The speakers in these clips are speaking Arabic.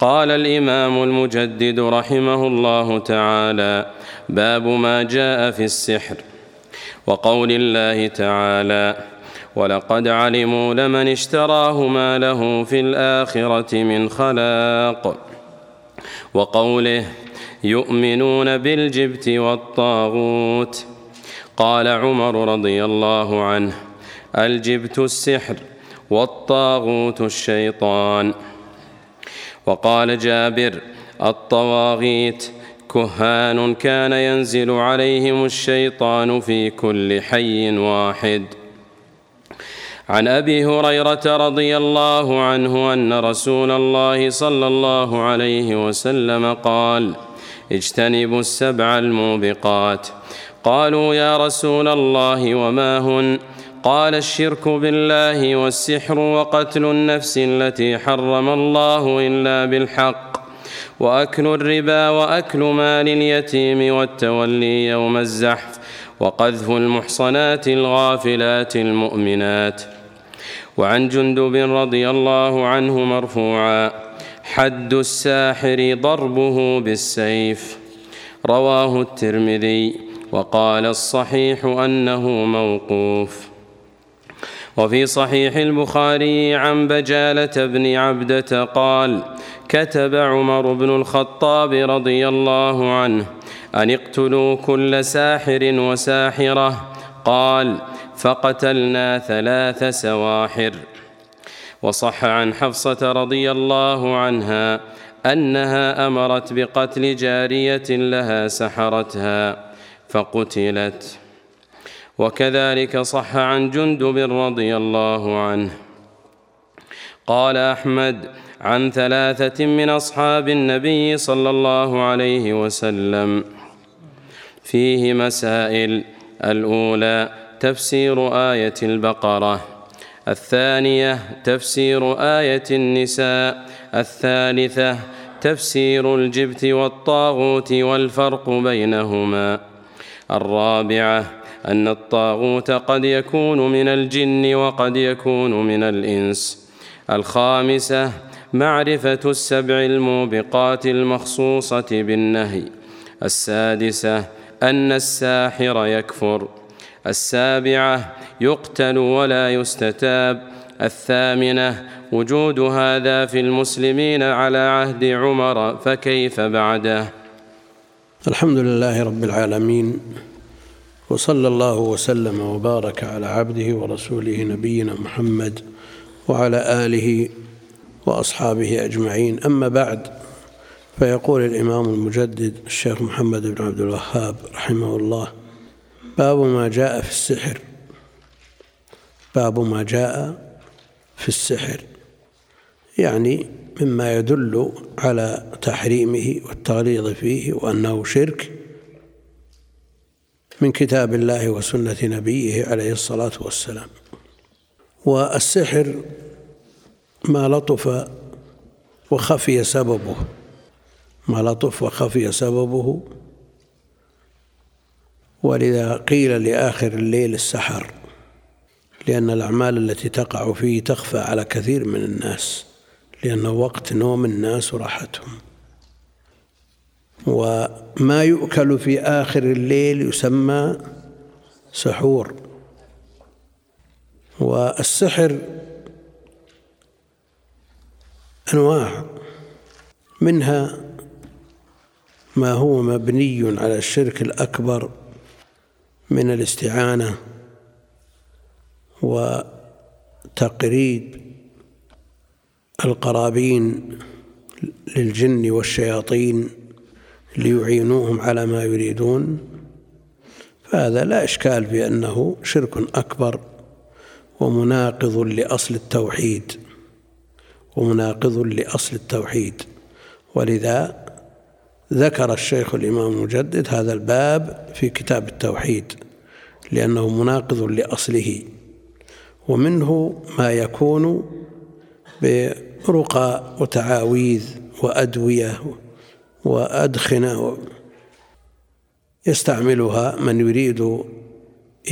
قال الإمام المجدد رحمه الله تعالى باب ما جاء في السحر وقول الله تعالى ولقد علموا لمن اشتراه ما له في الآخرة من خلاق. وقوله يؤمنون بالجبت والطاغوت. قال عمر رضي الله عنه الجبت السحر والطاغوت الشيطان. وقال جابر الطواغيت كهان كان ينزل عليهم الشيطان في كل حي واحد. عن أبي هريرة رضي الله عنه أن رسول الله صلى الله عليه وسلم قال اجتنبوا السبع الموبقات. قالوا يا رسول الله وما هن؟ قال الشرك بالله والسحر وقتل النفس التي حرم الله إلا بالحق وأكل الربا وأكل مال اليتيم والتولي يوم الزحف وقذف المحصنات الغافلات المؤمنات. وعن جندب رضي الله عنه مرفوعا حد الساحر ضربه بالسيف. رواه الترمذي وقال الصحيح أنه موقوف. وفي صحيح البخاري عن بجالة بن عبدة قال كتب عمر بن الخطاب رضي الله عنه أن اقتلوا كل ساحر وساحرة. قال فقتلنا ثلاث سواحر. وصح عن حفصة رضي الله عنها أنها أمرت بقتل جارية لها سحرتها فقتلت. وكذلك صح عن جندب رضي الله عنه. قال أحمد عن ثلاثة من أصحاب النبي صلى الله عليه وسلم. فيه مسائل الأولى تفسير آية البقرة. الثانية تفسير آية النساء. الثالثة تفسير الجبت والطاغوت والفرق بينهما. الرابعة أن الطاغوت قد يكون من الجن وقد يكون من الإنس. الخامسة معرفة السبع الموبقات المخصوصة بالنهي. السادسة أن الساحر يكفر. السابعة يقتل ولا يستتاب. الثامنة وجود هذا في المسلمين على عهد عمر فكيف بعده؟ الحمد لله رب العالمين. وصلى الله وسلم وبارك على عبده ورسوله نبينا محمد وعلى آله وأصحابه أجمعين. أما بعد فيقول الإمام المجدد الشيخ محمد بن عبد الوهاب رحمه الله باب ما جاء في السحر. باب ما جاء في السحر يعني مما يدل على تحريمه والتغليظ فيه وأنه شرك. من كتاب الله وسنة نبيه عليه الصلاة والسلام. والسحر ما لطف وخفي سببه. ما لطف وخفي سببه. ولذا قيل لآخر الليل السحر لأن الأعمال التي تقع فيه تخفى على كثير من الناس لأنه وقت نوم الناس وراحتهم وما يؤكل في آخر الليل يسمى سحور. والسحر أنواع منها ما هو مبني على الشرك الأكبر من الاستعانة وتقريب القرابين للجن والشياطين. ليعينوهم على ما يريدون فهذا لا إشكال في أنه شرك أكبر ومناقض لأصل ذكر الشيخ الإمام المجدد هذا الباب في كتاب التوحيد لأنه مناقض لأصله ومنه ما يكون برقى وتعاويذ وأدوية وأدخنة. يستعملها من يريد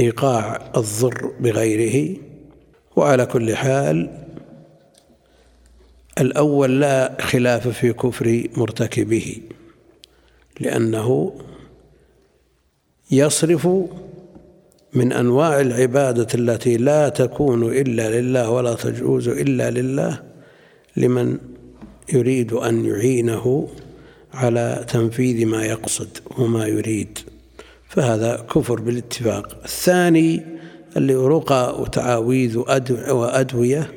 إيقاع الضر بغيره. وعلى كل حال الأول لا خلاف في كفر مرتكبه لأنه يصرف من أنواع العبادة التي لا تكون إلا لله ولا تجوز إلا لله لمن يريد أن يعينه. على تنفيذ ما يقصد وما يريد. فهذا كفر بالاتفاق. الثاني اللي رقى وتعاويذ وأدوية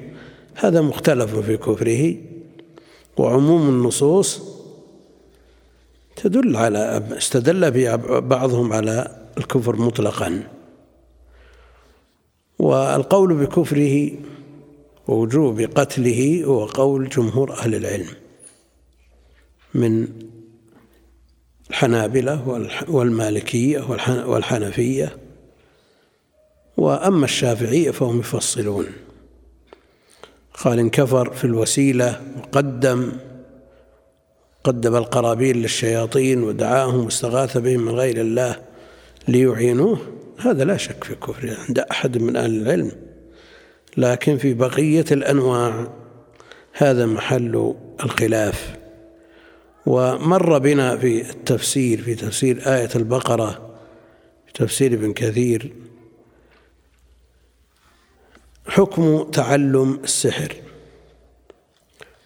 هذا مختلف في كفره. وعموم النصوص تدل على استدل بعضهم على الكفر مطلقا. والقول بكفره ووجوب قتله هو قول جمهور أهل العلم. من الحنابلة والمالكية والحنفية. وأما الشافعية فهم يفصلون. قال إن كفر في الوسيلة وقدم قدم القرابين للشياطين ودعاهم واستغاث بهم من غير الله ليعينوه هذا لا شك في كفره عند أحد من أهل العلم. لكن في بقية الأنواع هذا محل الخلاف. ومر بنا في التفسير في تفسير آية البقرة في تفسير ابن كثير. حكم تعلم السحر.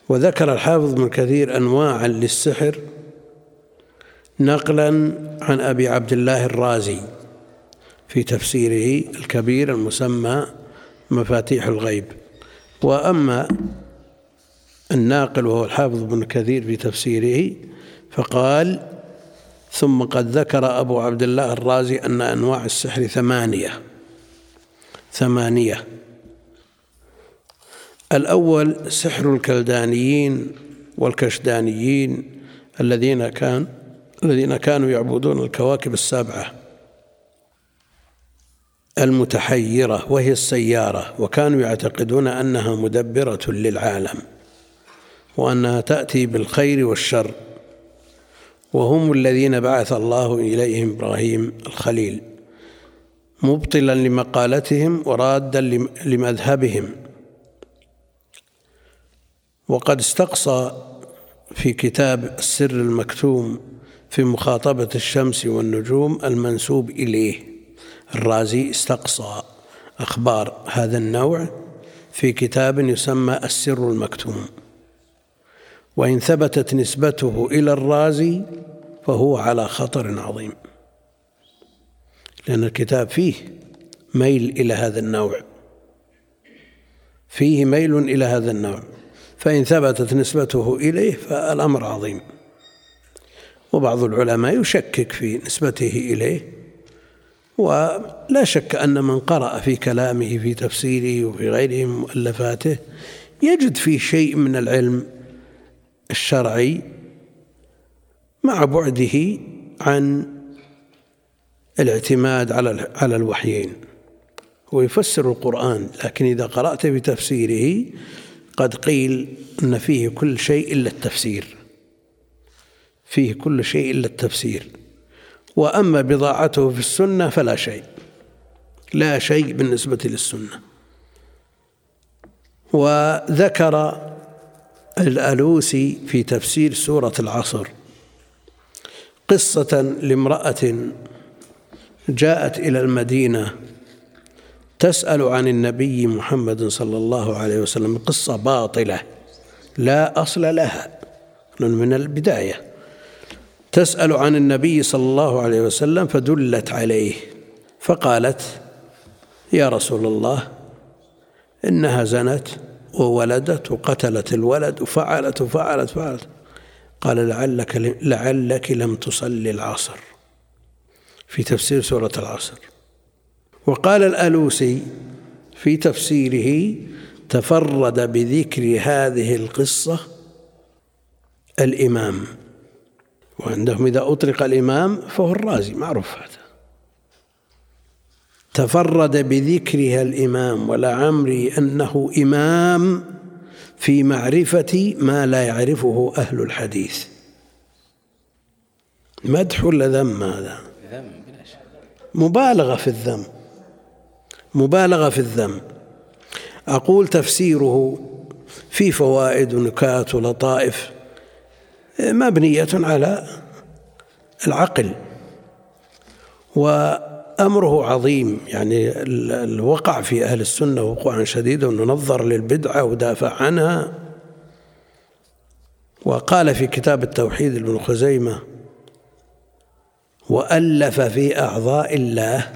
وذكر الحافظ ابن كثير أنواعا للسحر. نقلا عن أبي عبد الله الرازي في تفسيره الكبير المسمى مفاتيح الغيب. وأما الناقل وهو الحافظ ابن كثير في تفسيره فقال ثم قد ذكر أبو عبد الله الرازي أن أنواع السحر ثمانية. ثمانية. الأول سحر الكلدانيين والكشدانيين الذين كان الذين كانوا يعبدون الكواكب السبعة المتحيرة وهي السيارة وكانوا يعتقدون أنها مدبرة للعالم. وأنها تأتي بالخير والشر. وهم الذين بعث الله إليهم إبراهيم الخليل مبطلا لمقالتهم ورادا لمذهبهم. وقد استقصى في كتاب السر المكتوم في مخاطبة الشمس والنجوم المنسوب إليه. الرازي استقصى أخبار هذا النوع في كتاب يسمى السر المكتوم. وإن ثبتت نسبته إلى الرازي فهو على خطر عظيم. لأن الكتاب فيه ميل إلى هذا النوع. فيه ميل إلى هذا النوع. فإن ثبتت نسبته إليه فالأمر عظيم. وبعض العلماء يشكك في نسبته إليه. ولا شك أن من قرأ في كلامه في تفسيره وفي غيره من مؤلفاته يجد فيه شيء من العلم الشرعي مع بعده عن الاعتماد على على الوحيين. هو يفسر القرآن لكن إذا قرأت في تفسيره قد قيل أن فيه كل شيء إلا التفسير. فيه كل شيء إلا التفسير. وأما بضاعته في السنة فلا شيء. لا شيء بالنسبة للسنة. وذكر الألوسي في تفسير سورة العصر. قصة لامرأة جاءت إلى المدينة تسأل عن النبي محمد صلى الله عليه وسلم قصة باطلة لا أصل لها من البداية. تسأل عن النبي صلى الله عليه وسلم فدلت عليه فقالت يا رسول الله إنها زنت وولدت وقتلت الولد وفعلت وفعلت وفعلت. قال لعلك لعلك لم تصلي العصر. في تفسير سورة العصر. وقال الألوسي في تفسيره تفرد بذكر هذه القصة الإمام. وعندهم إذا أطلق الإمام فهو الرازي معروف هذا. تفرد بذكرها الإمام ولعمري أنه إمام في معرفة ما لا يعرفه أهل الحديث. مدح ولا ذم هذا؟ مبالغة في الذم. مبالغة في الذم. أقول تفسيره في فوائد ونكات ولطائف مبنية على العقل. وأمره عظيم. يعني الوقع في أهل السنة وقوعا شديدا وننظر للبدعة ودافع عنها. وقال في كتاب التوحيد ابن خزيمة وألف في أعضاء الله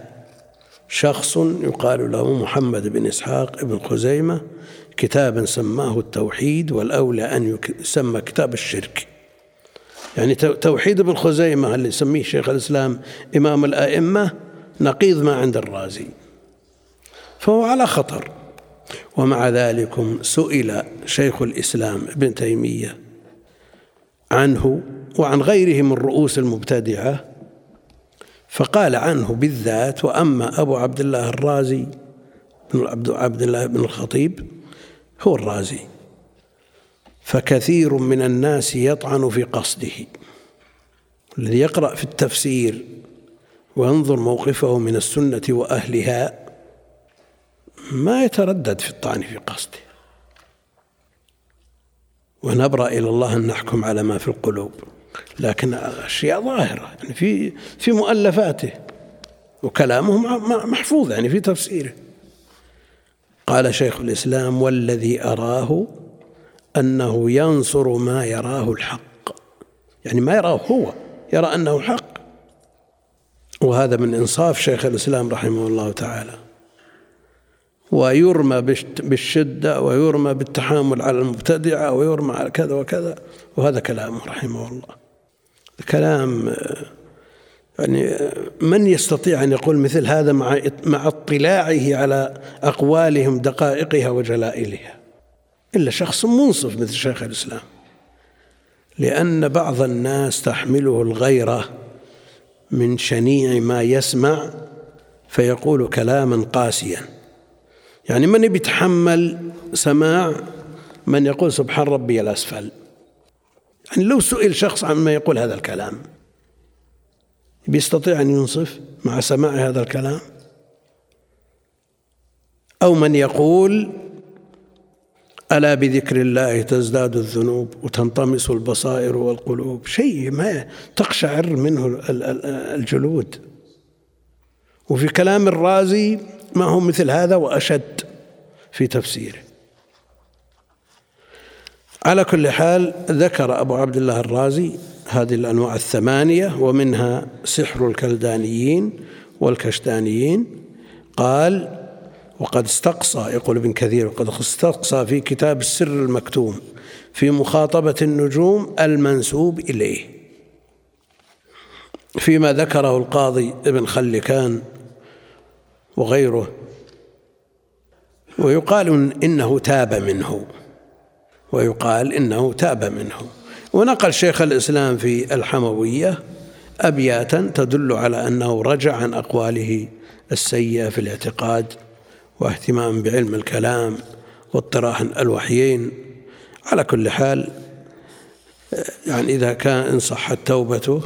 شخص يقال له محمد بن إسحاق بن خزيمة كتابا سماه التوحيد والأولى أن يسمى كتاب الشرك. يعني توحيد ابن خزيمة اللي يسميه شيخ الإسلام إمام الأئمة نقيض ما عند الرازي فهو على خطر. ومع ذلك سئل شيخ الإسلام ابن تيمية عنه وعن غيره من رؤوس المبتدعة فقال عنه بالذات وأما أبو عبد الله الرازي بن عبد الله بن الخطيب هو الرازي فكثير من الناس يطعن في قصده. الذي يقرأ في التفسير وينظر موقفه من السنة وأهلها. ما يتردد في الطعن في قصده. ونبرأ إلى الله أن نحكم على ما في القلوب. لكن أشياء ظاهرة. يعني في في مؤلفاته. وكلامه محفوظ يعني في تفسيره. قال شيخ الإسلام والذي أراه أنه ينصر ما يراه الحق. يعني ما يراه هو. يرى أنه حق. وهذا من إنصاف شيخ الإسلام رحمه الله تعالى. ويرمى بالشدة ويرمى بالتحامل على المبتدعة ويرمى على كذا وكذا. وهذا كلامه رحمه الله. كلام يعني من يستطيع أن يقول مثل هذا مع مع اطلاعه على أقوالهم دقائقها وجلائلها؟ إلا شخص منصف مثل شيخ الإسلام. لأن بعض الناس تحمله الغيرة. من شنيع ما يسمع فيقول كلاما قاسيا. يعني من بيتحمل سماع من يقول سبحان ربي الأسفل. يعني لو سئل شخص عما يقول هذا الكلام بيستطيع أن ينصف مع سماع هذا الكلام؟ أو من يقول ألا بذكر الله تزداد الذنوب وتنطمس البصائر والقلوب؟ شيء ما تقشعر منه الجلود. وفي كلام الرازي ما هو مثل هذا وأشد في تفسيره. على كل حال ذكر أبو عبد الله الرازي هذه الأنواع الثمانية ومنها سحر الكلدانيين والكشتانيين. قال وقد استقصى يقول ابن كثير وقد استقصى في كتاب السر المكتوم في مخاطبة النجوم المنسوب إليه. فيما ذكره القاضي ابن خلكان وغيره ويقال إنه تاب منه ويقال إنه تاب منه. ونقل شيخ الإسلام في الحموية أبياتا تدل على أنه رجع عن أقواله السيئة في الاعتقاد واهتمام بعلم الكلام واطراح الوحيين. على كل حال يعني إذا كان إن صحت توبته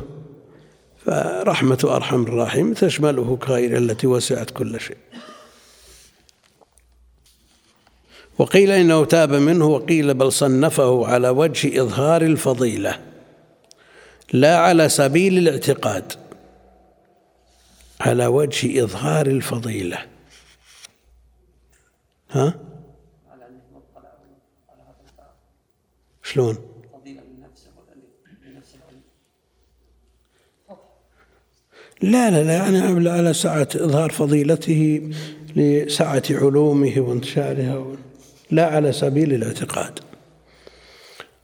فرحمة أرحم الراحم تشمله كغير التي وسعت كل شيء. وقيل إنه تاب منه وقيل بل صنفه على وجه إظهار الفضيلة لا على سبيل الاعتقاد على وجه إظهار الفضيلة. ها؟ شلون؟ لا لا لا يعني على سعة إظهار فضيلته لسعة علومه وانتشارها لا على سبيل الاعتقاد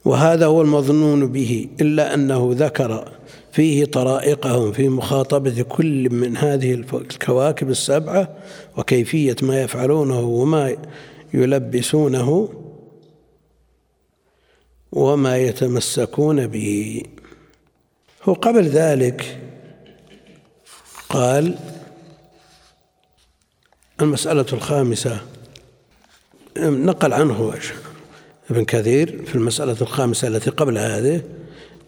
وهذا هو المظنون به إلا أنه ذكر فيه طرائقهم في مخاطبة كل من هذه الكواكب السبعة وكيفية ما يفعلونه وما يلبسونه وما يتمسكون به. هو قبل ذلك قال المسألة الخامسة نقل عنه ابن كثير في المسألة الخامسة التي قبل هذه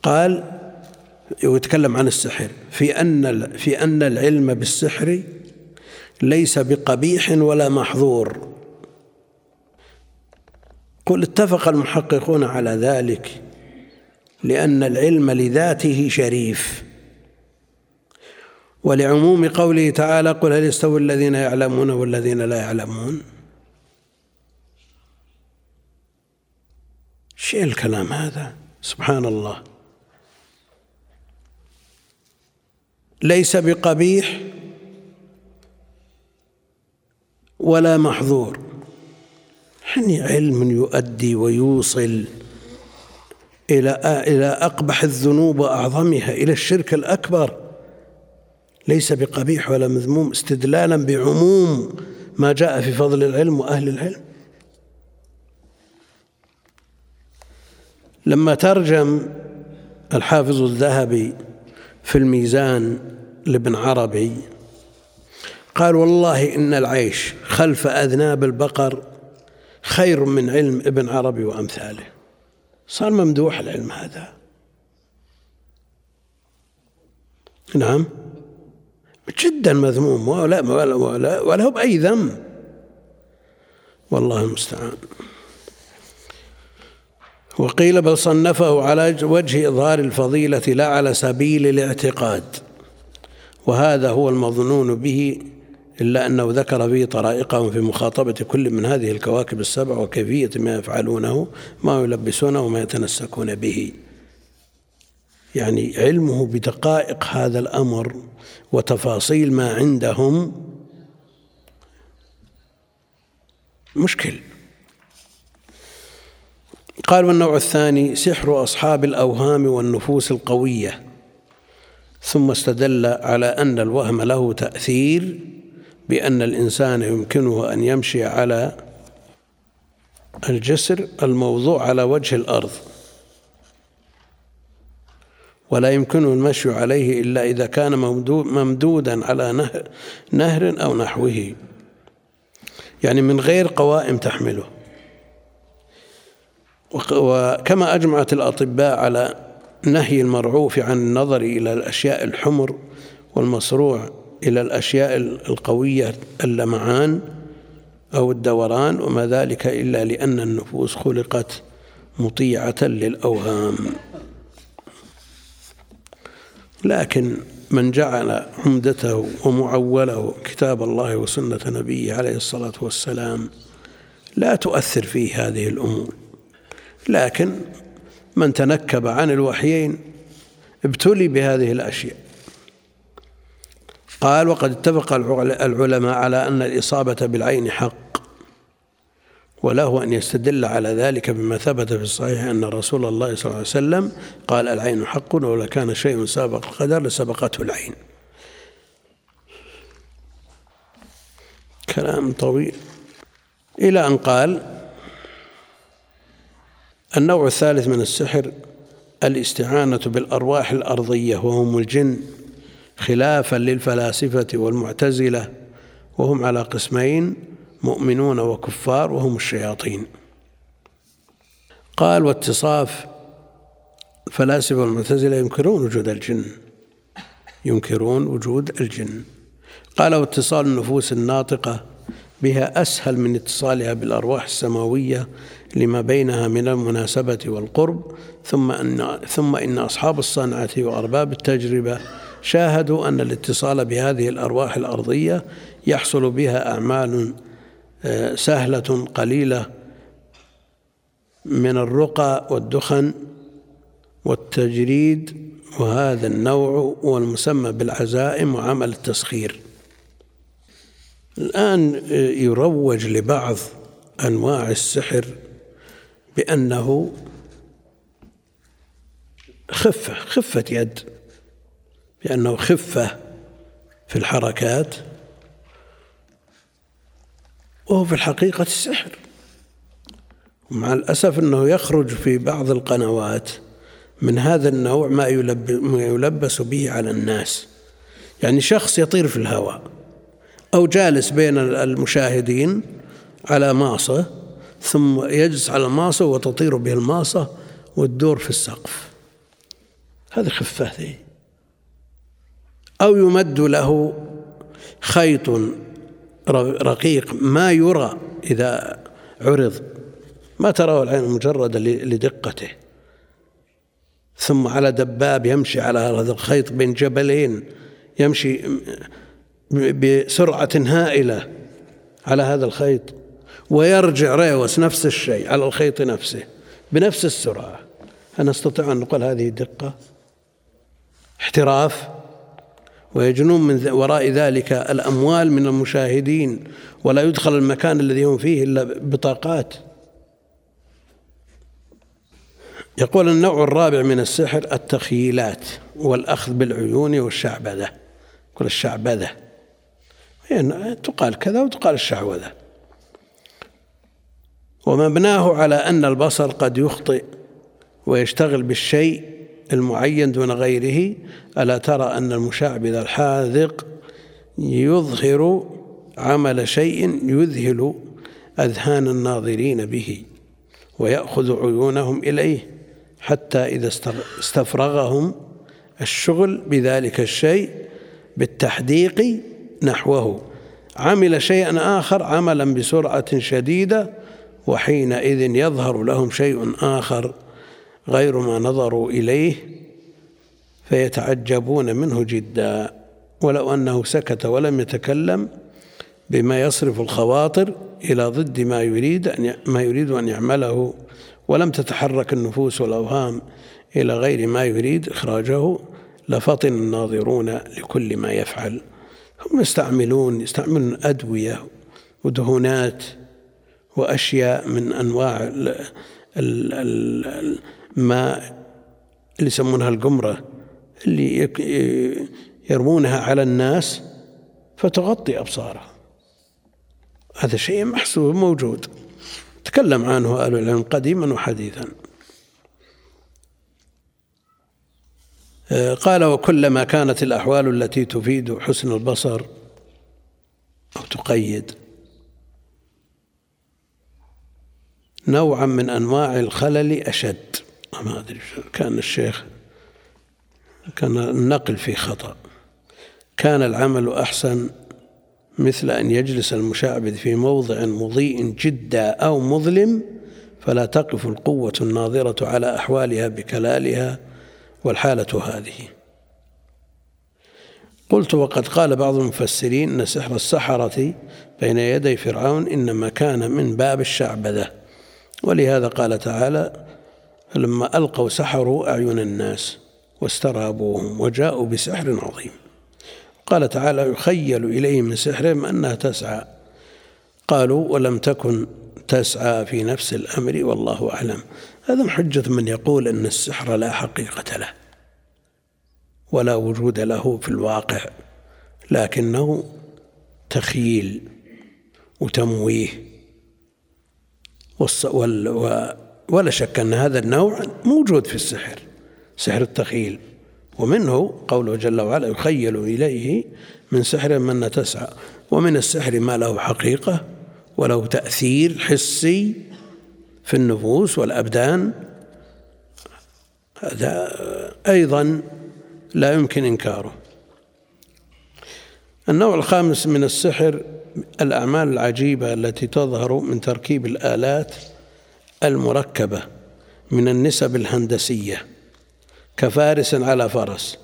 قال ويتكلم عن السحر. في أن في أن العلم بالسحر ليس بقبيح ولا محظور. قل اتفق المحققون على ذلك لأن العلم لذاته شريف. ولعموم قوله تعالى قل هل يستوي الذين يعلمون والذين لا يعلمون؟ شيء الكلام هذا. سبحان الله. ليس بقبيح ولا محظور. يعني علم يؤدي ويوصل إلى إلى أقبح الذنوب وأعظمها إلى الشرك الأكبر. ليس بقبيح ولا مذموم استدلالا بعموم ما جاء في فضل العلم وأهل العلم. لما ترجم الحافظ الذهبي في الميزان لابن عربي. قال والله إن العيش خلف أذناب البقر خير من علم ابن عربي وأمثاله. صار ممدوح العلم هذا. نعم. جدا مذموم ولا ولا ولا, ولا هو بأي ذنب. والله المستعان. وقيل بل صنفه على وجه إظهار الفضيلة لا على سبيل الاعتقاد. وهذا هو المظنون به إلا أنه ذكر فيه طرائقهم في مخاطبة كل من هذه الكواكب السبع وكيفية ما يفعلونه ما يلبسونه وما يتنسكون به. يعني علمه بدقائق هذا الأمر وتفاصيل ما عندهم مشكل. قال والنوع الثاني سحر أصحاب الأوهام والنفوس القوية. ثم استدل على أن الوهم له تأثير بأن الإنسان يمكنه أن يمشي على الجسر الموضوع على وجه الأرض. ولا يمكنه المشي عليه إلا إذا كان ممدودا على نهر, أو نحوه. يعني من غير قوائم تحمله. وكما أجمعت الأطباء على نهي المرعوف عن النظر إلى الأشياء الحمر والمصروع إلى الأشياء القوية اللمعان أو الدوران وما ذلك إلا لأن النفوس خلقت مطيعة للأوهام. لكن من جعل عمدته ومعوله كتاب الله وسنة نبيه عليه الصلاة والسلام لا تؤثر فيه هذه الأمور. لكن من تنكب عن الوحيين ابتلي بهذه الأشياء. قال وقد اتفق العلماء على أن الإصابة بالعين حق وله أن يستدل على ذلك بما ثبت في الصحيح أن رسول الله صلى الله عليه وسلم قال العين حق ولو كان شيء سابق القدر لسبقته العين. كلام طويل. إلى أن قال النوع الثالث من السحر الاستعانة بالأرواح الأرضية وهم الجن خلافا للفلاسفة والمعتزلة وهم على قسمين مؤمنون وكفار وهم الشياطين. قال واتصاف الفلاسفة والمعتزلة ينكرون وجود الجن. ينكرون وجود الجن. قال واتصال النفوس الناطقة بها أسهل من اتصالها بالأرواح السماوية لما بينها من المناسبة والقرب ثم أن ثم إن أصحاب الصنعة وأرباب التجربة شاهدوا أن الاتصال بهذه الأرواح الأرضية يحصل بها أعمال آه، سهلة قليلة من الرقى والدخن والتجريد وهذا النوع هو المسمى بالعزائم وعمل التسخير. الآن آه، يروج لبعض أنواع السحر بأنه خفة خفة يد بأنه خفة في الحركات وهو في الحقيقة السحر. ومع الأسف أنه يخرج في بعض القنوات من هذا النوع ما يلبس به على الناس. يعني شخص يطير في الهواء أو جالس بين المشاهدين على ماصة ثم يجلس على الماصة وتطير به الماصة وتدور في السقف. هذه خفة أو يمد له خيط رقيق ما يرى إذا عرض. ما تراه العين المجردة لدقته. ثم على دباب يمشي على هذا الخيط بين جبلين يمشي بسرعة هائلة على هذا الخيط. ويرجع ريوس نفس الشيء على الخيط نفسه بنفس السرعة. هل نستطيع أن نقول هذه دقة؟ احتراف. ويجنون من وراء ذلك الأموال من المشاهدين ولا يدخل المكان الذي هم فيه إلا بطاقات. يقول النوع الرابع من السحر التخييلات والأخذ بالعيون والشعبذة. كل الشعبذة. يعني تقال كذا وتقال الشعوذة ومبناه على أن البصر قد يخطئ ويشتغل بالشيء المعين دون غيره. ألا ترى أن المشعبذ الحاذق يظهر عمل شيء يذهل أذهان الناظرين به ويأخذ عيونهم إليه حتى إذا استفرغهم الشغل بذلك الشيء بالتحديق نحوه. عمل شيئا آخر عملا بسرعة شديدة وحينئذ يظهر لهم شيء آخر غير ما نظروا إليه فيتعجبون منه جدا. ولو أنه سكت ولم يتكلم بما يصرف الخواطر إلى ضد ما يريد أن ما يريد أن يعمله ولم تتحرك النفوس والأوهام إلى غير ما يريد إخراجه لفطن الناظرون لكل ما يفعل. هم يستعملون يستعملون أدوية ودهونات وأشياء من أنواع الماء اللي يسمونها القمرة اللي يرمونها على الناس فتغطي أبصارهم هذا شيء محسوب موجود. تكلم عنه أهل العلم قديما وحديثا. قال وكلما كانت الأحوال التي تفيد حسن البصر أو تقيد نوعا من أنواع الخلل أشد. ما أدري كان الشيخ كان النقل في خطأ. كان العمل أحسن مثل أن يجلس المشعبذ في موضع مضيء جدا أو مظلم فلا تقف القوة الناظرة على أحوالها بكلالها والحالة هذه. قلت وقد قال بعض المفسرين أن سحر السحرة بين يدي فرعون إنما كان من باب الشعبذة. ولهذا قال تعالى لما ألقوا سحروا أعين الناس واسترهبوهم وجاءوا بسحر عظيم. قال تعالى يخيل إليه من سحرهم أنها تسعى. قالوا ولم تكن تسعى في نفس الأمر والله أعلم. هذا حجة من يقول أن السحر لا حقيقة له ولا وجود له في الواقع لكنه تخييل وتمويه. ولا شك أن هذا النوع موجود في السحر سحر التخيل. ومنه قوله جل وعلا يخيل إليه من سحر من تسعى. ومن السحر ما له حقيقة وله تأثير حسي في النفوس والأبدان. هذا أيضا لا يمكن إنكاره. النوع الخامس من السحر الأعمال العجيبة التي تظهر من تركيب الآلات المركبة من النسب الهندسية كفارس على فرس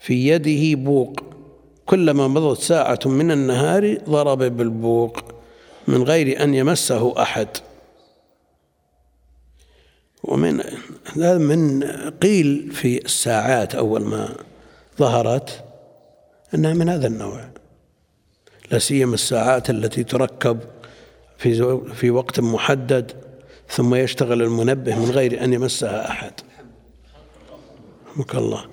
في يده بوق. كلما مضت ساعة من النهار ضرب بالبوق من غير أن يمسه أحد. ومن هذا من قيل في الساعات أول ما ظهرت أنها من هذا النوع. لا سيما الساعات التي تركب في في وقت محدد ثم يشتغل المنبه من غير أن يمسها أحد. رحمك الله.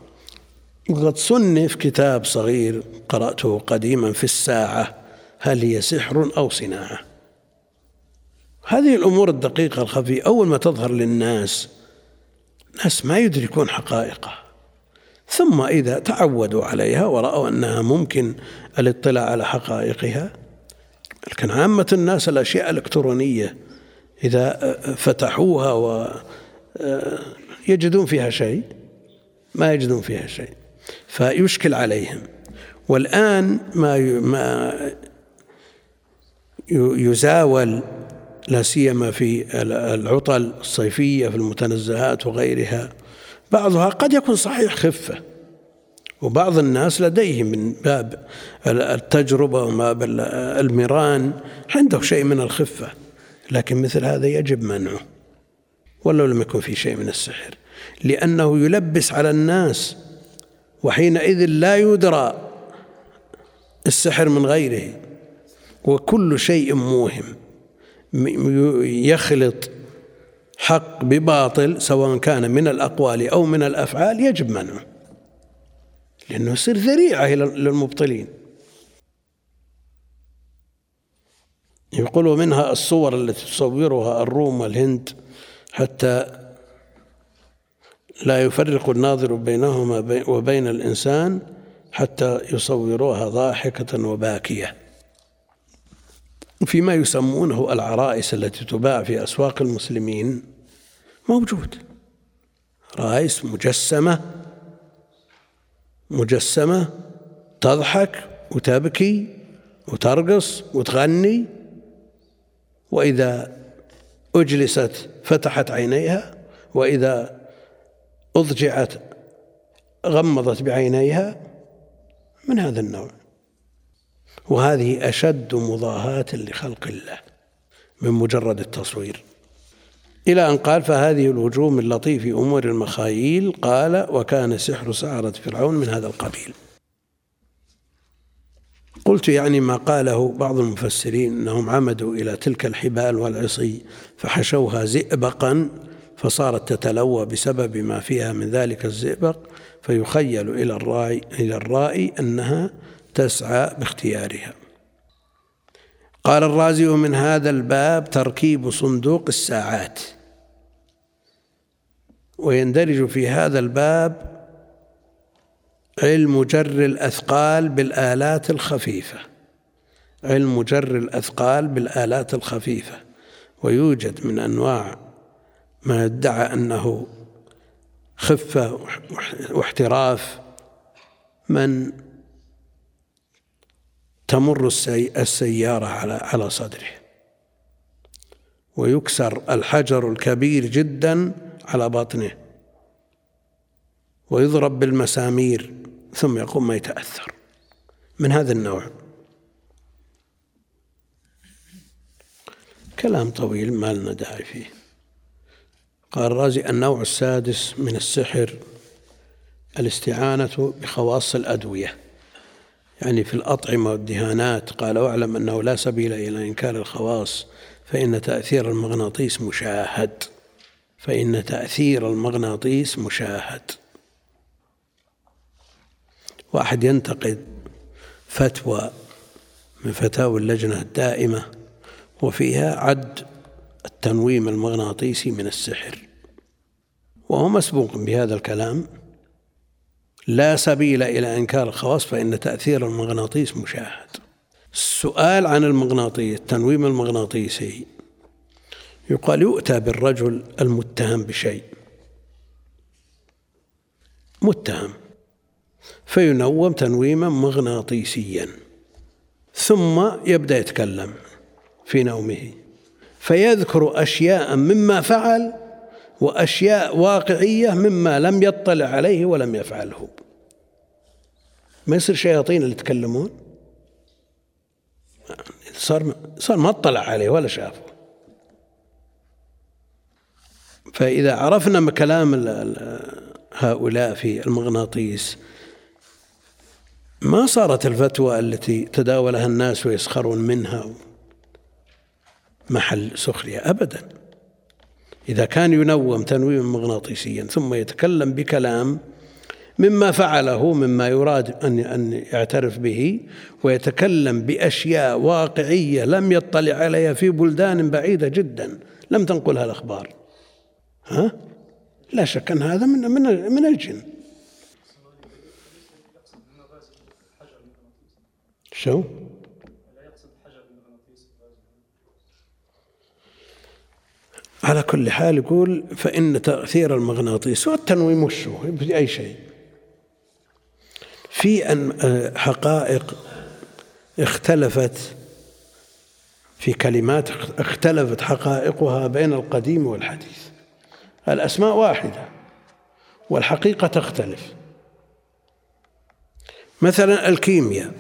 وقد صنف كتاب صغير قرأته قديما في الساعة هل هي سحر أو صناعة؟ هذه الأمور الدقيقة الخفية أول ما تظهر للناس ناس ما يدركون حقائقه ثم إذا تعودوا عليها ورأوا أنها ممكن الاطلاع على حقائقها لكن عامة الناس الأشياء الإلكترونية إذا فتحوها و يجدون فيها شيء ما يجدون فيها شيء فيشكل عليهم. والآن ما ما يزاول لا سيما في العطل الصيفية في المتنزهات وغيرها بعضها قد يكون صحيح. خفة. وبعض الناس لديهم من باب التجربة وما المران عنده شيء من الخفة لكن مثل هذا يجب منعه. ولو لم يكن في شيء من السحر. لأنه يلبس على الناس وحينئذ لا يدرى السحر من غيره. وكل شيء موهم يخلط حق بباطل سواء كان من الأقوال أو من الأفعال يجب منعه لأنه يصير ذريعة للمبطلين. يقولوا منها الصور التي تصورها الروم والهند حتى لا يفرق الناظر بينهما وبين الإنسان حتى يصوروها ضاحكة وباكية. فيما يسمونه العرائس التي تباع في أسواق المسلمين. موجود. رائس مجسمة مجسمة تضحك وتبكي وترقص وتغني وإذا أجلست فتحت عينيها وإذا أضجعت غمضت بعينيها من هذا النوع؟ وهذه أشد مضاهاة لخلق الله من مجرد التصوير. إلى أن قال فهذه الوجوه من لطيف أمور المخايل قال وكان سحر سعرة فرعون من هذا القبيل. قلت يعني ما قاله بعض المفسرين أنهم عمدوا إلى تلك الحبال والعصي فحشوها زئبقا فصارت تتلوى بسبب ما فيها من ذلك الزئبق فيخيل إلى الراعي إلى الرائي أنها تسعى باختيارها. قال الرازي من هذا الباب تركيب صندوق الساعات. ويندرج في هذا الباب علم جر الأثقال بالآلات الخفيفة. علم جر الأثقال بالآلات الخفيفة. ويوجد من أنواع ما يدعى أنه خفة واحتراف. من تمر السيارة على على صدره. ويكسر الحجر الكبير جدا على بطنه ويضرب بالمسامير ثم يقوم ما يتأثر. من هذا النوع. كلام طويل ما لنا داعي فيه. قال الرازي النوع السادس من السحر الاستعانة بخواص الأدوية. يعني في الأطعمة والدهانات قال واعلم أنه لا سبيل إلى إنكار الخواص فإن تأثير المغناطيس مشاهد. فإن تأثير المغناطيس مشاهد. واحد ينتقد فتوى من فتاوى اللجنة الدائمة وفيها عد التنويم المغناطيسي من السحر. وهو مسبوق بهذا الكلام لا سبيل إلى إنكار الخواص فإن تأثير المغناطيس مشاهد. السؤال عن المغناطيس التنويم المغناطيسي يقال يؤتى بالرجل المتهم بشيء. متهم. فينوم تنويما مغناطيسيا. ثم يبدأ يتكلم في نومه. فيذكر أشياء مما فعل وأشياء واقعية مما لم يطلع عليه ولم يفعله. ما يصير شياطين اللي يتكلمون؟ صار صار ما اطلع عليه ولا شافه. فإذا عرفنا كلام هؤلاء في المغناطيس ما صارت الفتوى التي تداولها الناس ويسخرون منها محل سخرية؟ أبدا. إذا كان ينوم تنويما مغناطيسيا ثم يتكلم بكلام مما فعله مما يراد أن أن يعترف به ويتكلم بأشياء واقعية لم يطلع عليها في بلدان بعيدة جدا لم تنقلها الأخبار. ها؟ لا شك أن هذا من من من الجن. شو؟ على كل حال يقول فإن تأثير المغناطيس والتنويم وشه بأي شيء. في أن حقائق اختلفت في كلمات اختلفت حقائقها بين القديم والحديث. الأسماء واحدة والحقيقة تختلف. مثلا الكيمياء.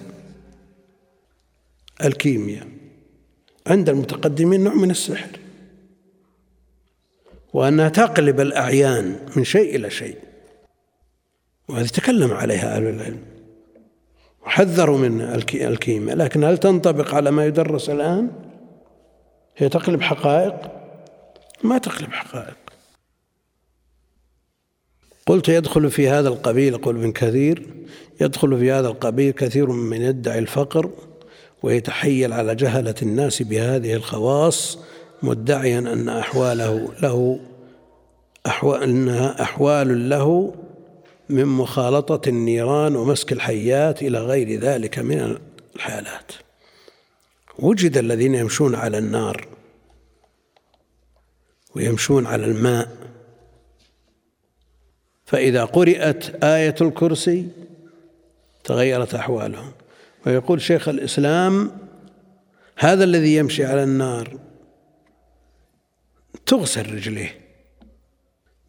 الكيمياء عند المتقدمين نوع من السحر وأنها تقلب الأعيان من شيء إلى شيء وهذه تكلم عليها أهل العلم وحذروا من الكيمياء. لكن هل تنطبق على ما يدرس الآن؟ هي تقلب حقائق؟ ما تقلب حقائق. قلت يدخل في هذا القبيل يقول ابن كثير يدخل في هذا القبيل كثير من يدعي الفقر ويتحيل على جهلة الناس بهذه الخواص مدعيا أن أحواله له أحوال أنها أحوال له من مخالطة النيران ومسك الحيات إلى غير ذلك من الحالات. وجد الذين يمشون على النار ويمشون على الماء فإذا قرأت آية الكرسي تغيرت أحوالهم. ويقول شيخ الإسلام هذا الذي يمشي على النار تغسل رجليه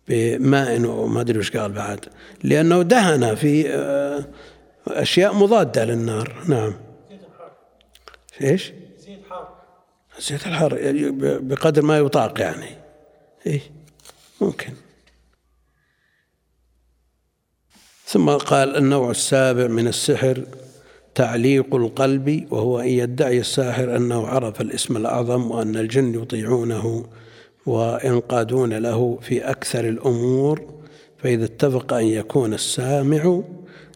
بماء وما أدري وش قال بعد لأنه دهن في آه، أشياء مضادة للنار. نعم؟ زيت حار زيت الحار بقدر ما يطاق يعني. إيه ممكن. ثم قال النوع السابع من السحر تعليق القلب وهو أن يدعي الساحر أنه عرف الاسم الأعظم وأن الجن يطيعونه وينقادون له في أكثر الأمور فإذا اتفق أن يكون السامع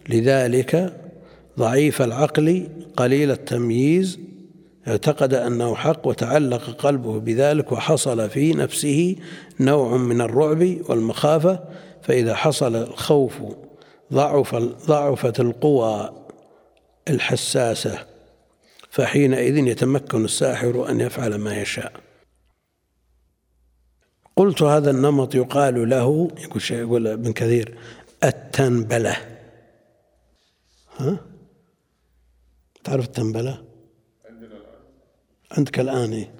لذلك ضعيف العقل قليل التمييز اعتقد أنه حق وتعلق قلبه بذلك وحصل في نفسه نوع من الرعب والمخافة فإذا حصل الخوف ضعف ضعفت القوى الحساسة فحينئذ يتمكن الساحر أن يفعل ما يشاء. قلت هذا النمط يقال له يقول شيء يقول ابن كثير التنبلة. ها؟ تعرف التنبلة؟ عندك الآن إيه؟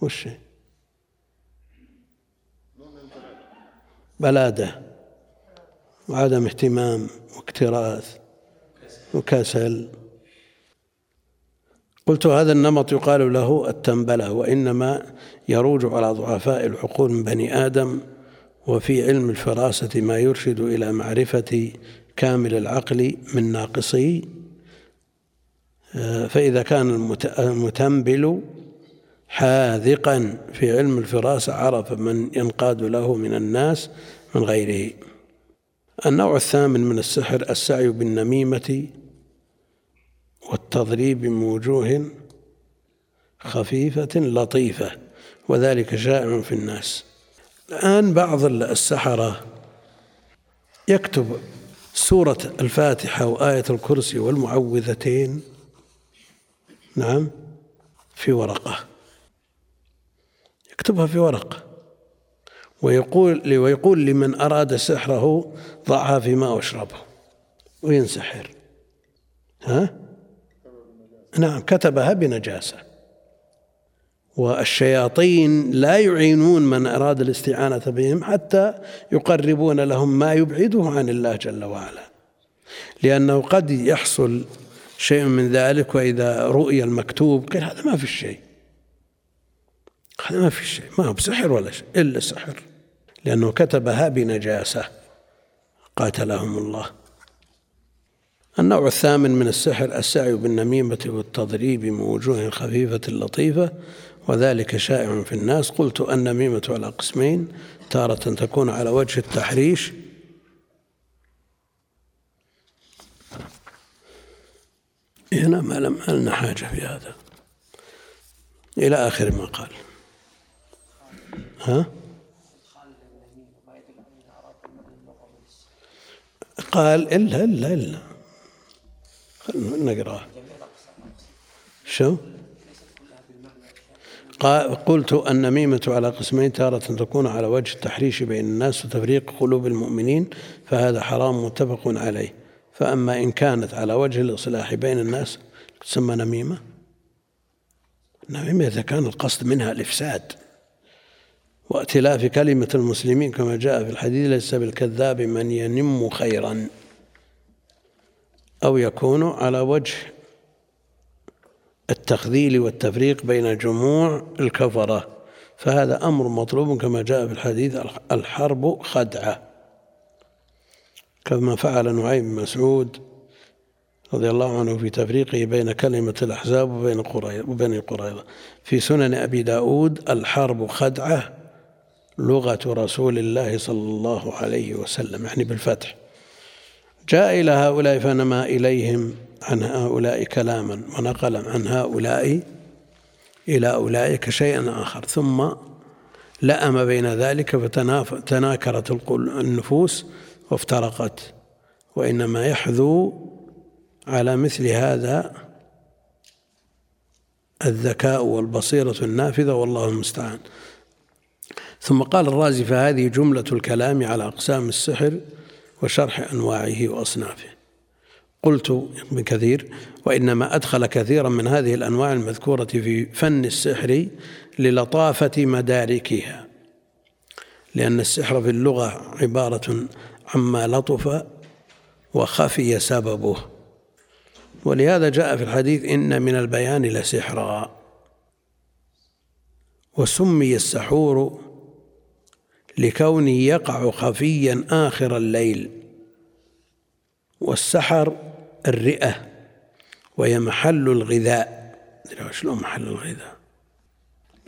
وش بلادة. وعدم اهتمام واكتراث وكسل. قلت هذا النمط يقال له التنبلة وإنما يروج على ضعفاء العقول من بني آدم وفي علم الفراسة ما يرشد إلى معرفة كامل العقل من ناقصه فإذا كان المتنبل حاذقا في علم الفراسة عرف من ينقاد له من الناس من غيره. النوع الثامن من السحر السعي بالنميمة والتضريب من وجوه خفيفة لطيفة وذلك شائع في الناس. الآن بعض السحرة يكتب سورة الفاتحة وآية الكرسي والمعوذتين نعم في ورقة. يكتبها في ورقة ويقول ويقول لمن أراد سحره ضعها في ماء واشربه وينسحر ها؟ نعم كتبها بنجاسة. والشياطين لا يعينون من أراد الاستعانة بهم حتى يقربون لهم ما يبعده عن الله جل وعلا. لأنه قد يحصل شيء من ذلك وإذا رؤي المكتوب قيل هذا ما في شيء. هذا ما في شيء ما هو بسحر ولا شيء إلا سحر. لأنه كتبها بنجاسة قاتلهم الله. النوع الثامن من السحر السعي بالنميمة والتضريب من وجوه خفيفة لطيفة وذلك شائع في الناس. قلت النميمة على قسمين تارة تكون على وجه التحريش. هنا ما لم لنا حاجة في هذا. إلى آخر ما قال. ها؟ قال إلا إلا إلا. خلنا نقرأ شو؟ قلت النميمة على قسمين تارة تكون على وجه التحريش بين الناس وتفريق قلوب المؤمنين فهذا حرام متفق عليه. فأما إن كانت على وجه الإصلاح بين الناس تسمى نميمة؟ نميمة إذا كان القصد منها الإفساد. وائتلاف كلمة المسلمين كما جاء في الحديث ليس بالكذاب من ينم خيرا أو يكون على وجه التخذيل والتفريق بين جموع الكفرة. فهذا أمر مطلوب كما جاء في الحديث الحرب خدعة. كما فعل نعيم مسعود رضي الله عنه في تفريقه بين كلمة الأحزاب وبين قريظة وبين قريظة. في سنن أبي داود الحرب خدعة لغة رسول الله صلى الله عليه وسلم يعني بالفتح. جاء إلى هؤلاء فنما إليهم عن هؤلاء كلاما ونقل عن هؤلاء إلى أولئك شيئا آخر. ثم لأم بين ذلك فتناكرت النفوس وافترقت. وإنما يحذو على مثل هذا الذكاء والبصيرة النافذة والله المستعان. ثم قال الرازي فهذه جملة الكلام على أقسام السحر وشرح أنواعه وأصنافه. قلت ابن كثير وإنما أدخل كثيرا من هذه الأنواع المذكورة في فن السحر للطافة مداركها لأن السحر في اللغة عبارة عما لطف وخفي سببه. ولهذا جاء في الحديث إن من البيان لسحرا وسمي السحور لكونه يقع خفيا آخر الليل والسحر الرئة وهي محل الغذاء. شلون محل الغذاء؟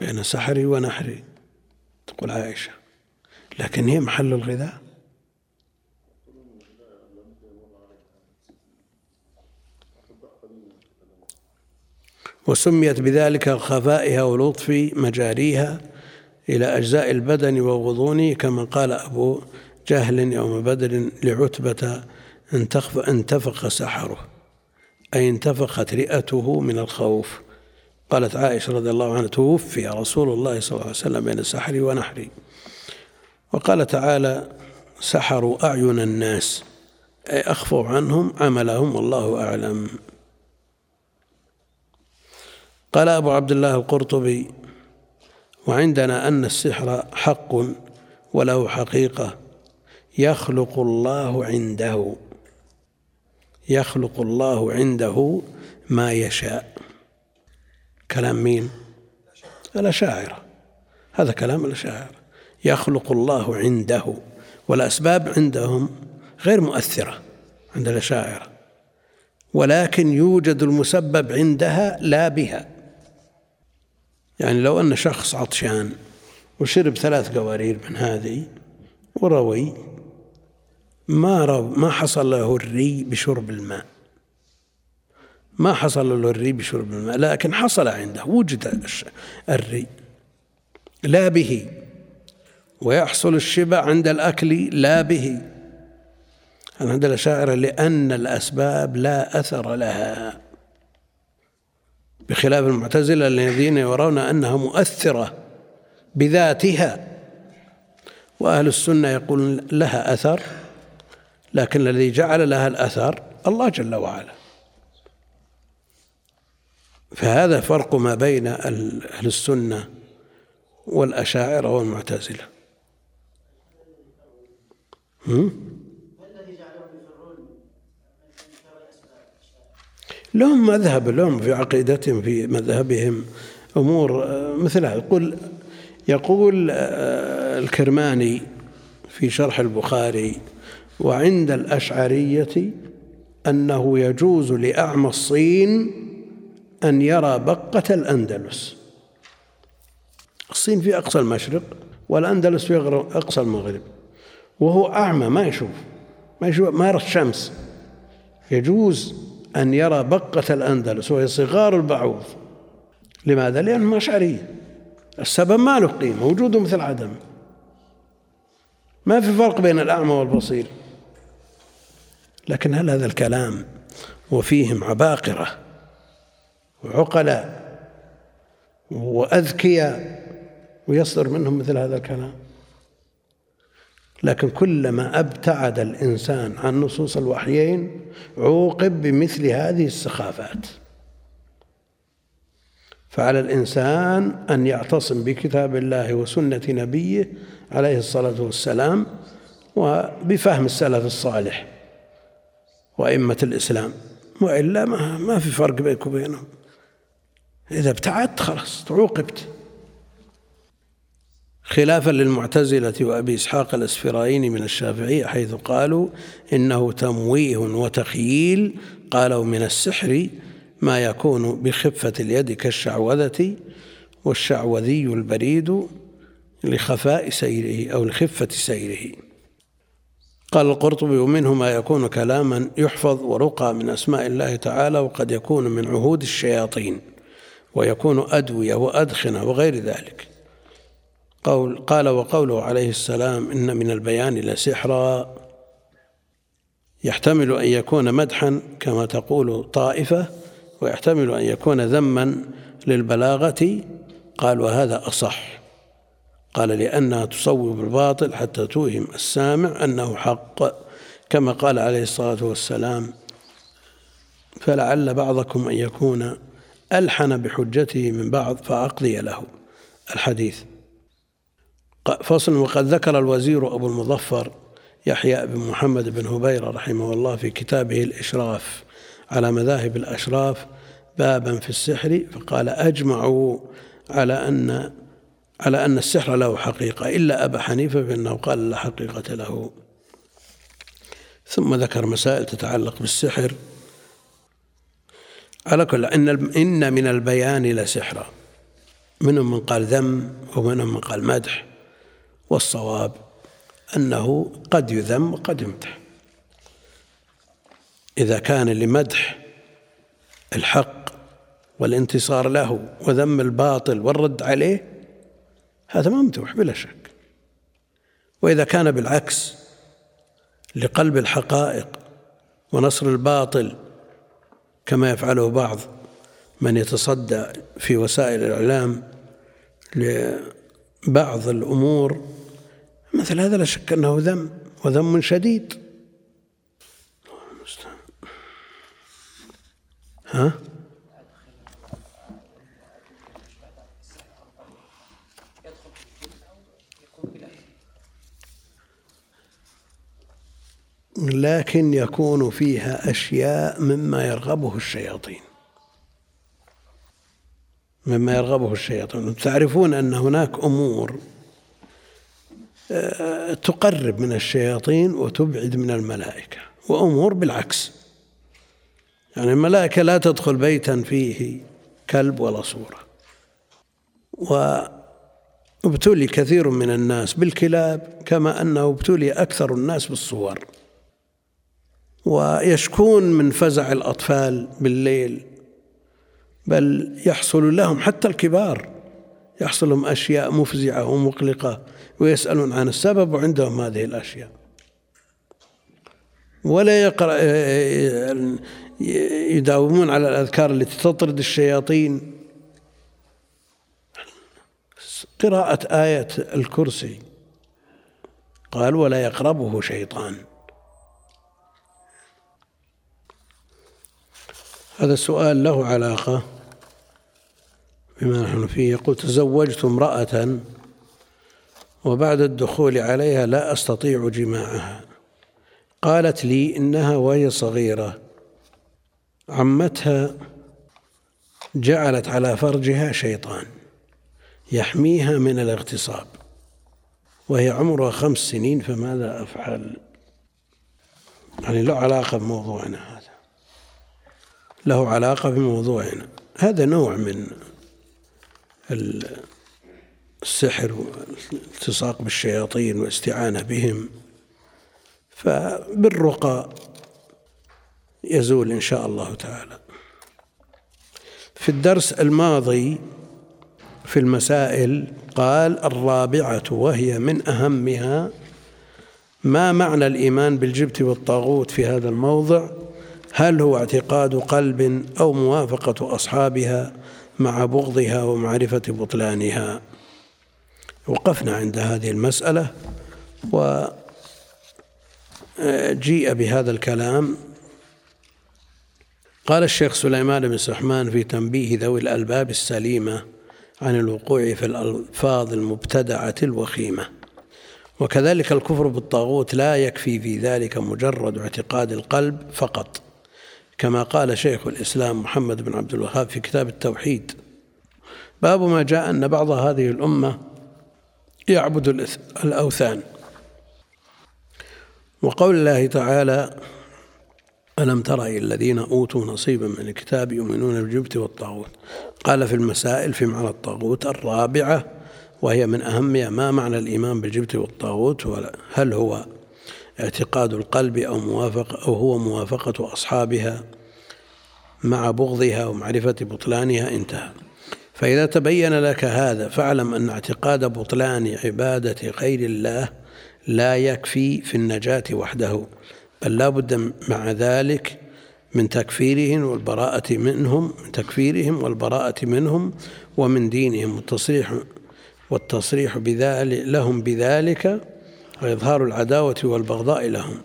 بين سحري ونحري تقول عائشة. لكن هي محل الغذاء؟ وسميت بذلك الخفائها ولطف مجاريها. إلى أجزاء البدن وغضونه كما قال أبو جهل يوم بدر لعتبة انتفخ سحره أي انتفخت رئته من الخوف. قالت عائشة رضي الله عنها توفي رسول الله صلى الله عليه وسلم بين سحري ونحري. وقال تعالى سحروا أعين الناس أي أخفوا عنهم عملهم والله أعلم. قال أبو عبد الله القرطبي وعندنا أن السحر حق وله حقيقة. يخلق الله عنده. يخلق الله عنده ما يشاء. كلام مين؟ الأشاعرة هذا كلام الأشاعرة يخلق الله عنده. والأسباب عندهم غير مؤثرة عند الأشاعرة ولكن يوجد المسبب عندها لا بها. يعني لو أن شخص عطشان وشرب ثلاث قوارير من هذه وروي ما رو ما حصل له الري بشرب الماء. ما حصل له الري بشرب الماء لكن حصل عنده وجد الري. لا به. ويحصل الشبع عند الأكل لا به. عند الأشاعرة لأن الأسباب لا أثر لها. بخلاف المعتزلة الذين يرون أنها مؤثرة بذاتها. وأهل السنة يقول لها أثر لكن الذي جعل لها الأثر الله جل وعلا. فهذا فرق ما بين أهل السنة والأشاعرة والمعتزلة. لهم مذهب لهم في عقيدتهم في مذهبهم أمور آه، مثلها. يقول يقول آه، الكرماني في شرح البخاري وعند الأشعرية أنه يجوز لأعمى الصين أن يرى بقة الأندلس. الصين في أقصى المشرق والأندلس في أقصى المغرب. وهو أعمى ما يشوف ما يشوف ما يرى الشمس. يجوز أن يرى بقة الأندلس وهي صغار البعوض. لماذا؟ لأنهم أشعرية السبب ما له قيمة وجوده مثل عدم. ما في فرق بين الأعمى والبصير. لكن هل هذا الكلام وفيهم عباقرة وعقلاء وأذكياء ويصدر منهم مثل هذا الكلام؟ لكن كلما أبتعد الإنسان عن نصوص الوحيين عوقب بمثل هذه السخافات. فعلى الإنسان أن يعتصم بكتاب الله وسنة نبيه عليه الصلاة والسلام وبفهم السلف الصالح وأئمة الإسلام. وإلا ما, في فرق بينك وبينهم. إذا ابتعدت خلاص تعوقبت خلافا للمعتزلة وأبي إسحاق الأسفرايني من الشافعية حيث قالوا إنه تمويه وتخييل قالوا من السحر ما يكون بخفة اليد كالشعوذة والشعوذي البريد لخفاء سيره أو لخفة سيره. قال القرطبي ومنه ما يكون كلاما يحفظ ورقى من أسماء الله تعالى وقد يكون من عهود الشياطين ويكون أدوية وأدخنة وغير ذلك. قول قال وقوله عليه السلام إن من البيان لسحرا يحتمل أن يكون مدحا كما تقول طائفة ويحتمل أن يكون ذما للبلاغة. قال وهذا أصح. قال لأنها تصوب الباطل حتى توهم السامع أنه حق. كما قال عليه الصلاة والسلام فلعل بعضكم أن يكون ألحن بحجته من بعض فأقضي له. الحديث. فصل وقد ذكر الوزير أبو المظفر يحيى بن محمد بن هبيرة رحمه الله في كتابه الإشراف على مذاهب الأشراف بابا في السحر فقال أجمعوا على أن على أن السحر له حقيقة إلا أبا حنيفة فإنه قال لا حقيقة له. ثم ذكر مسائل تتعلق بالسحر. على كل إن إن من البيان لسحرا منهم من قال ذم ومنهم من قال مدح. والصواب أنه قد يذم وقد يمدح. إذا كان لمدح الحق والانتصار له وذم الباطل والرد عليه هذا ممدوح بلا شك. وإذا كان بالعكس لقلب الحقائق ونصر الباطل كما يفعله بعض من يتصدى في وسائل الإعلام لبعض الأمور مثل هذا لا شك أنه ذم وذم شديد. ها؟ لكن يكون فيها أشياء مما يرغبه الشياطين. مما يرغبه الشياطين. تعرفون أن هناك أمور تقرب من الشياطين وتبعد من الملائكة وأمور بالعكس. يعني الملائكة لا تدخل بيتا فيه كلب ولا صورة. وابتلي كثير من الناس بالكلاب كما أنه ابتلي أكثر الناس بالصور. ويشكون من فزع الأطفال بالليل بل يحصل لهم حتى الكبار. يحصل لهم أشياء مفزعة ومقلقة ويسألون عن السبب وعندهم هذه الأشياء. ولا يقرأ يداومون على الأذكار التي تطرد الشياطين. قراءة آية الكرسي. قال ولا يقربه شيطان. هذا السؤال له علاقة بما نحن فيه. يقول تزوجت امرأة وبعد الدخول عليها لا أستطيع جماعها. قالت لي إنها وهي صغيرة. عمتها جعلت على فرجها شيطان يحميها من الاغتصاب وهي عمرها خمس سنين فماذا أفعل؟ يعني له علاقة بموضوعنا هذا. له علاقة بموضوعنا. هذا نوع من السحر والالتصاق بالشياطين والاستعانة بهم فبالرقى يزول إن شاء الله تعالى. في الدرس الماضي في المسائل قال الرابعة وهي من أهمها ما معنى الإيمان بالجبت والطاغوت في هذا الموضع؟ هل هو اعتقاد قلب أو موافقة أصحابها؟ مع بغضها ومعرفة بطلانها. وقفنا عند هذه المسألة وجيء بهذا الكلام. قال الشيخ سليمان بن سحمان في تنبيه ذوي الألباب السليمة عن الوقوع في الألفاظ المبتدعة الوخيمة. وكذلك الكفر بالطاغوت لا يكفي في ذلك مجرد اعتقاد القلب فقط. كما قال شيخ الإسلام محمد بن عبد الوهاب في كتاب التوحيد. باب ما جاء أن بعض هذه الأمة يعبد الأوثان. وقول الله تعالى ألم تر إلى الذين أوتوا نصيبا من الكتاب يؤمنون بالجبت والطاغوت؟ قال في المسائل في معنى الطاغوت الرابعة وهي من أهمها ما معنى الإيمان بالجبت والطاغوت هل هو اعتقاد القلب أو موافق أو هو موافقة أصحابها مع بغضها ومعرفة بطلانها انتهى. فإذا تبين لك هذا فاعلم أن اعتقاد بطلان عبادة غير الله لا يكفي في النجاة وحده بل لا بد مع ذلك من تكفيرهم والبراءة منهم من تكفيرهم والبراءة منهم ومن دينهم. والتصريح والتصريح بذلك لهم بذلك وإظهار العداوة والبغضاء لهم.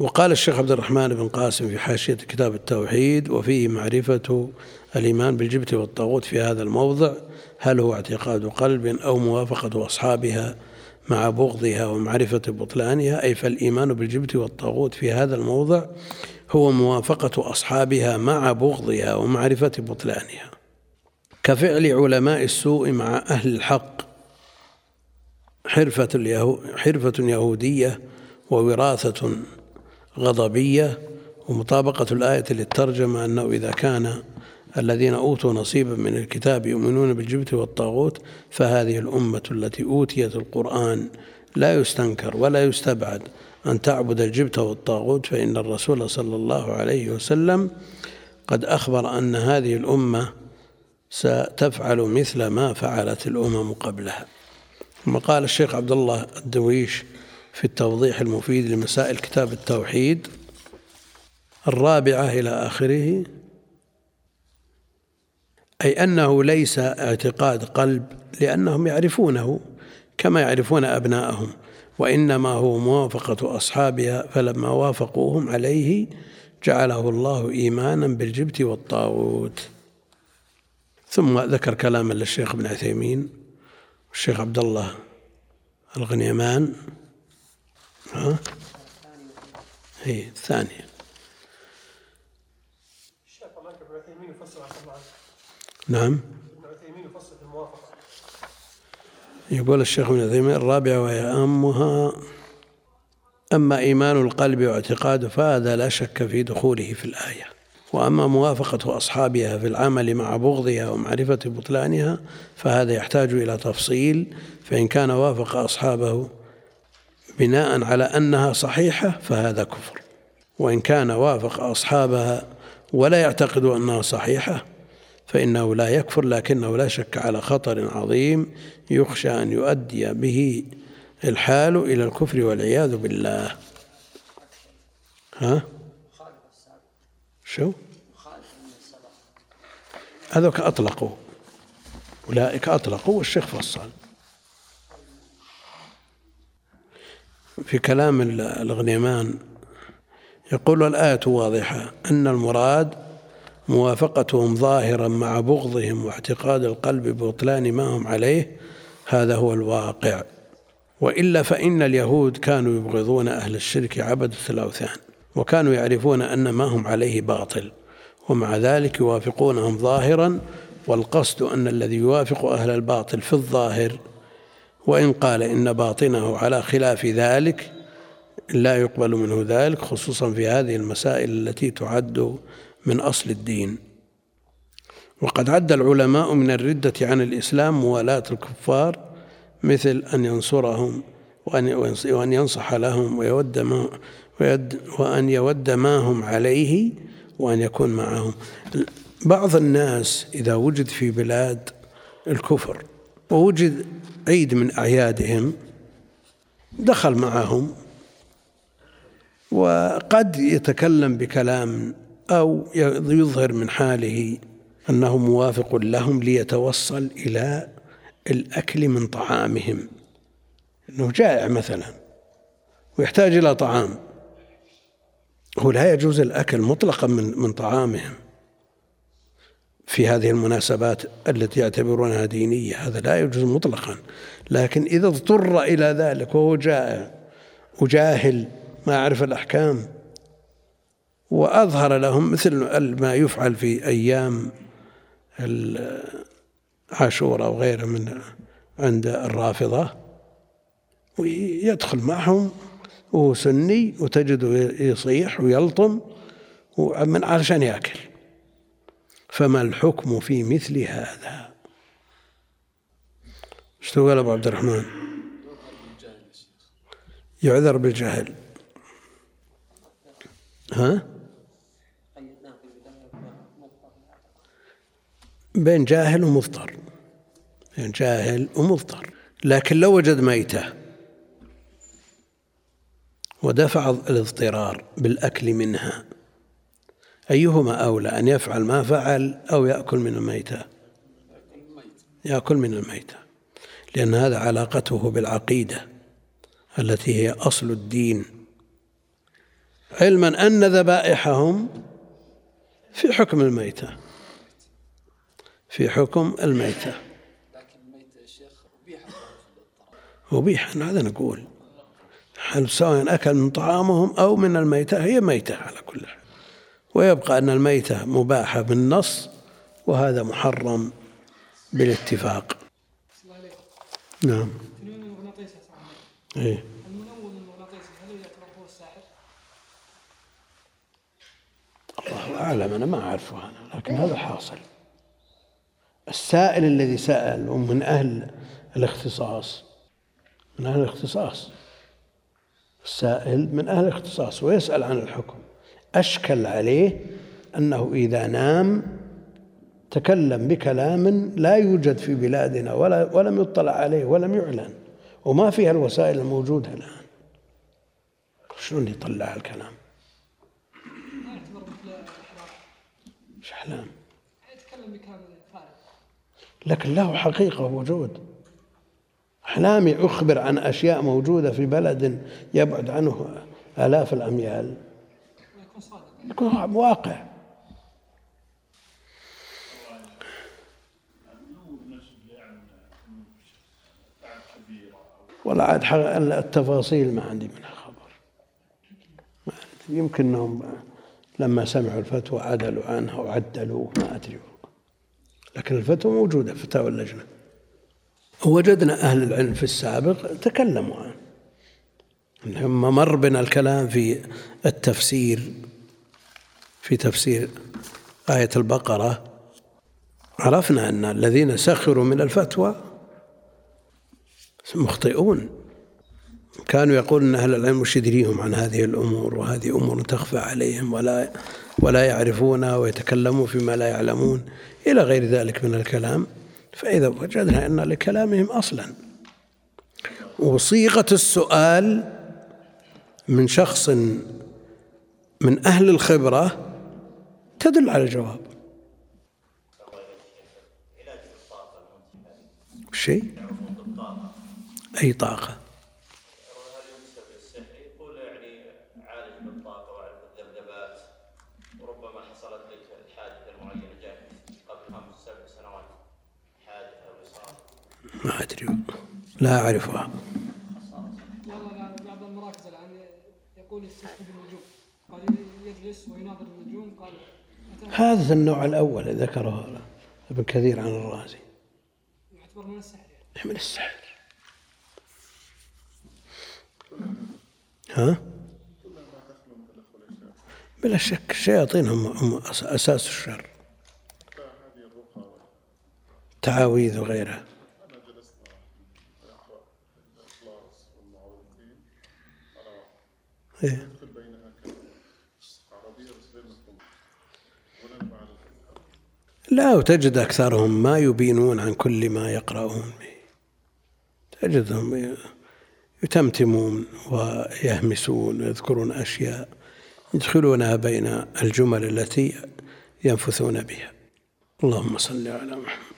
وقال الشيخ عبد الرحمن بن قاسم في حاشية كتاب التوحيد وفيه معرفة الإيمان بالجبت والطاغوت في هذا الموضع هل هو اعتقاد قلب أو موافقة أصحابها مع بغضها ومعرفة بطلانها؟ أي فالإيمان بالجبت والطاغوت في هذا الموضع هو موافقة أصحابها مع بغضها ومعرفة بطلانها. كفعل علماء السوء مع أهل الحق حرفة, اليهو حرفة يهودية ووراثة غضبية ومطابقة الآية للترجمة أنه إذا كان الذين أوتوا نصيبا من الكتاب يؤمنون بالجبت والطاغوت فهذه الأمة التي أوتيت القرآن لا يستنكر ولا يستبعد أن تعبد الجبت والطاغوت فإن الرسول صلى الله عليه وسلم قد أخبر أن هذه الأمة ستفعل مثل ما فعلت الأمم قبلها. ثم قال الشيخ عبد الله الدويش في التوضيح المفيد لمسائل كتاب التوحيد الرابعة إلى آخره أي أنه ليس اعتقاد قلب لأنهم يعرفونه كما يعرفون أبناءهم وإنما هو موافقة أصحابها فلما وافقوهم عليه جعله الله إيمانا بالجبت والطاغوت. ثم ذكر كلاما للشيخ ابن عثيمين والشيخ عبد الله. الغنيمان ها هي الثانية نعم يقول الشيخ ابن عثيمين الرابعة وهي أهمها أما إيمان القلب واعتقاده فهذا لا شك في دخوله في الآية. وأما موافقة أصحابها في العمل مع بغضها ومعرفة بطلانها فهذا يحتاج إلى تفصيل فإن كان وافق أصحابه بناء على أنها صحيحة فهذا كفر. وإن كان وافق أصحابها ولا يعتقد أنها صحيحة فإنه لا يكفر لكنه لا شك على خطر عظيم يخشى أن يؤدي به الحال إلى الكفر والعياذ بالله. ها؟ شو؟ هذوك أطلقوا. أولئك أطلقوا والشيخ فصل. في كلام الغنيمان يقول الآية واضحة أن المراد موافقتهم ظاهرا مع بغضهم واعتقاد القلب ببطلان ما هم عليه هذا هو الواقع. وإلا فإن اليهود كانوا يبغضون أهل الشرك عبده الاوثان وكانوا يعرفون أن ما هم عليه باطل ومع ذلك يوافقونهم ظاهرا والقصد أن الذي يوافق أهل الباطل في الظاهر. وإن قال إن باطنه على خلاف ذلك لا يقبل منه ذلك خصوصا في هذه المسائل التي تعد من أصل الدين. وقد عد العلماء من الردة عن الإسلام موالاة الكفار مثل أن ينصرهم وأن ينصح لهم ويود وأن يود ما هم عليه وأن يكون معهم. بعض الناس إذا وجد في بلاد الكفر ووجد عيد من أعيادهم دخل معهم وقد يتكلم بكلام أو يظهر من حاله أنه موافق لهم ليتوصل إلى الأكل من طعامهم. أنه جائع مثلا ويحتاج إلى طعام. هو لا يجوز الأكل مطلقا من من طعامهم في هذه المناسبات التي يعتبرونها دينية هذا لا يجوز مطلقا. لكن إذا اضطر إلى ذلك وهو جائع وجاهل ما يعرف الأحكام وأظهر لهم مثل ما يفعل في أيام عاشوراء وغيره من عند الرافضة ويدخل معهم وهو سني وتجده يصيح ويلطم من علشان ياكل. فما الحكم في مثل هذا؟ إيش تقول أبو عبد الرحمن؟ يعذر بالجهل. ها؟ بين جاهل ومضطر بين جاهل ومضطر لكن لو وجد ميتة ودفع الاضطرار بالأكل منها. أيهما أولى أن يفعل ما فعل أو يأكل من الميتة؟ يأكل من الميتة. لأن هذا علاقته بالعقيدة التي هي أصل الدين. علما أن ذبائحهم في حكم الميتة. في حكم الميتة. أبيح هذا نقول؟ سواء أكل من طعامهم أو من الميتة هي ميتة على كل حال. ويبقى أن الميتة مباحة بالنص وهذا محرم بالاتفاق. نعم. إيه. الله أعلم أنا ما أعرفه أنا لكن هذا حاصل. السائل الذي سأل ومن أهل الاختصاص. من أهل الاختصاص. السائل من أهل الاختصاص ويسأل عن الحكم أشكل عليه أنه إذا نام تكلم بكلام لا يوجد في بلادنا ولا ولم يطلع عليه ولم يعلن وما فيها الوسائل الموجودة الآن شلون يطلع الكلام؟ إيش أحلام؟ يتكلم بكلام لكن له حقيقة ووجود أحلامي أخبر عن أشياء موجودة في بلد يبعد عنه آلاف الأميال. يكون واقع. ولا عاد التفاصيل ما عندي منها خبر يمكن إنهم لما سمعوا الفتوى عدلوا عنها وعدلوا ما أدري. لكن الفتوى موجودة فتاوى اللجنة. وجدنا أهل العلم في السابق تكلموا عنه. لما مر بنا الكلام في التفسير في تفسير آية البقرة. عرفنا أن الذين سخروا من الفتوى مخطئون. كانوا يقولون أهل العلم وش يدريهم عن هذه الأمور وهذه أمور تخفى عليهم ولا ولا يعرفونها ويتكلمون فيما لا يعلمون. إلى غير ذلك من الكلام. فإذا وجدنا أن لكلامهم أصلا. وصيغة السؤال من شخص من أهل الخبرة تدل على الجواب. شيء؟ أي طاقة. ما أدري. لا أعرفها. بعض المراكز الآن يقول بالنجوم قال يجلس ويناظر النجوم قال هذا النوع الأول ذكره ابن كثير عن الرازي. يعتبر من السحر. يعني. من السحر ها؟ بلا شك الشياطين هم هم أساس الشر. تعاويذ وغيرها. إيه؟ لا وتجد أكثرهم ما يبينون عن كل ما يقرؤون به. تجدهم يتمتمون ويهمسون ويذكرون أشياء يدخلونها بين الجمل التي ينفثون بها. اللهم صل على محمد.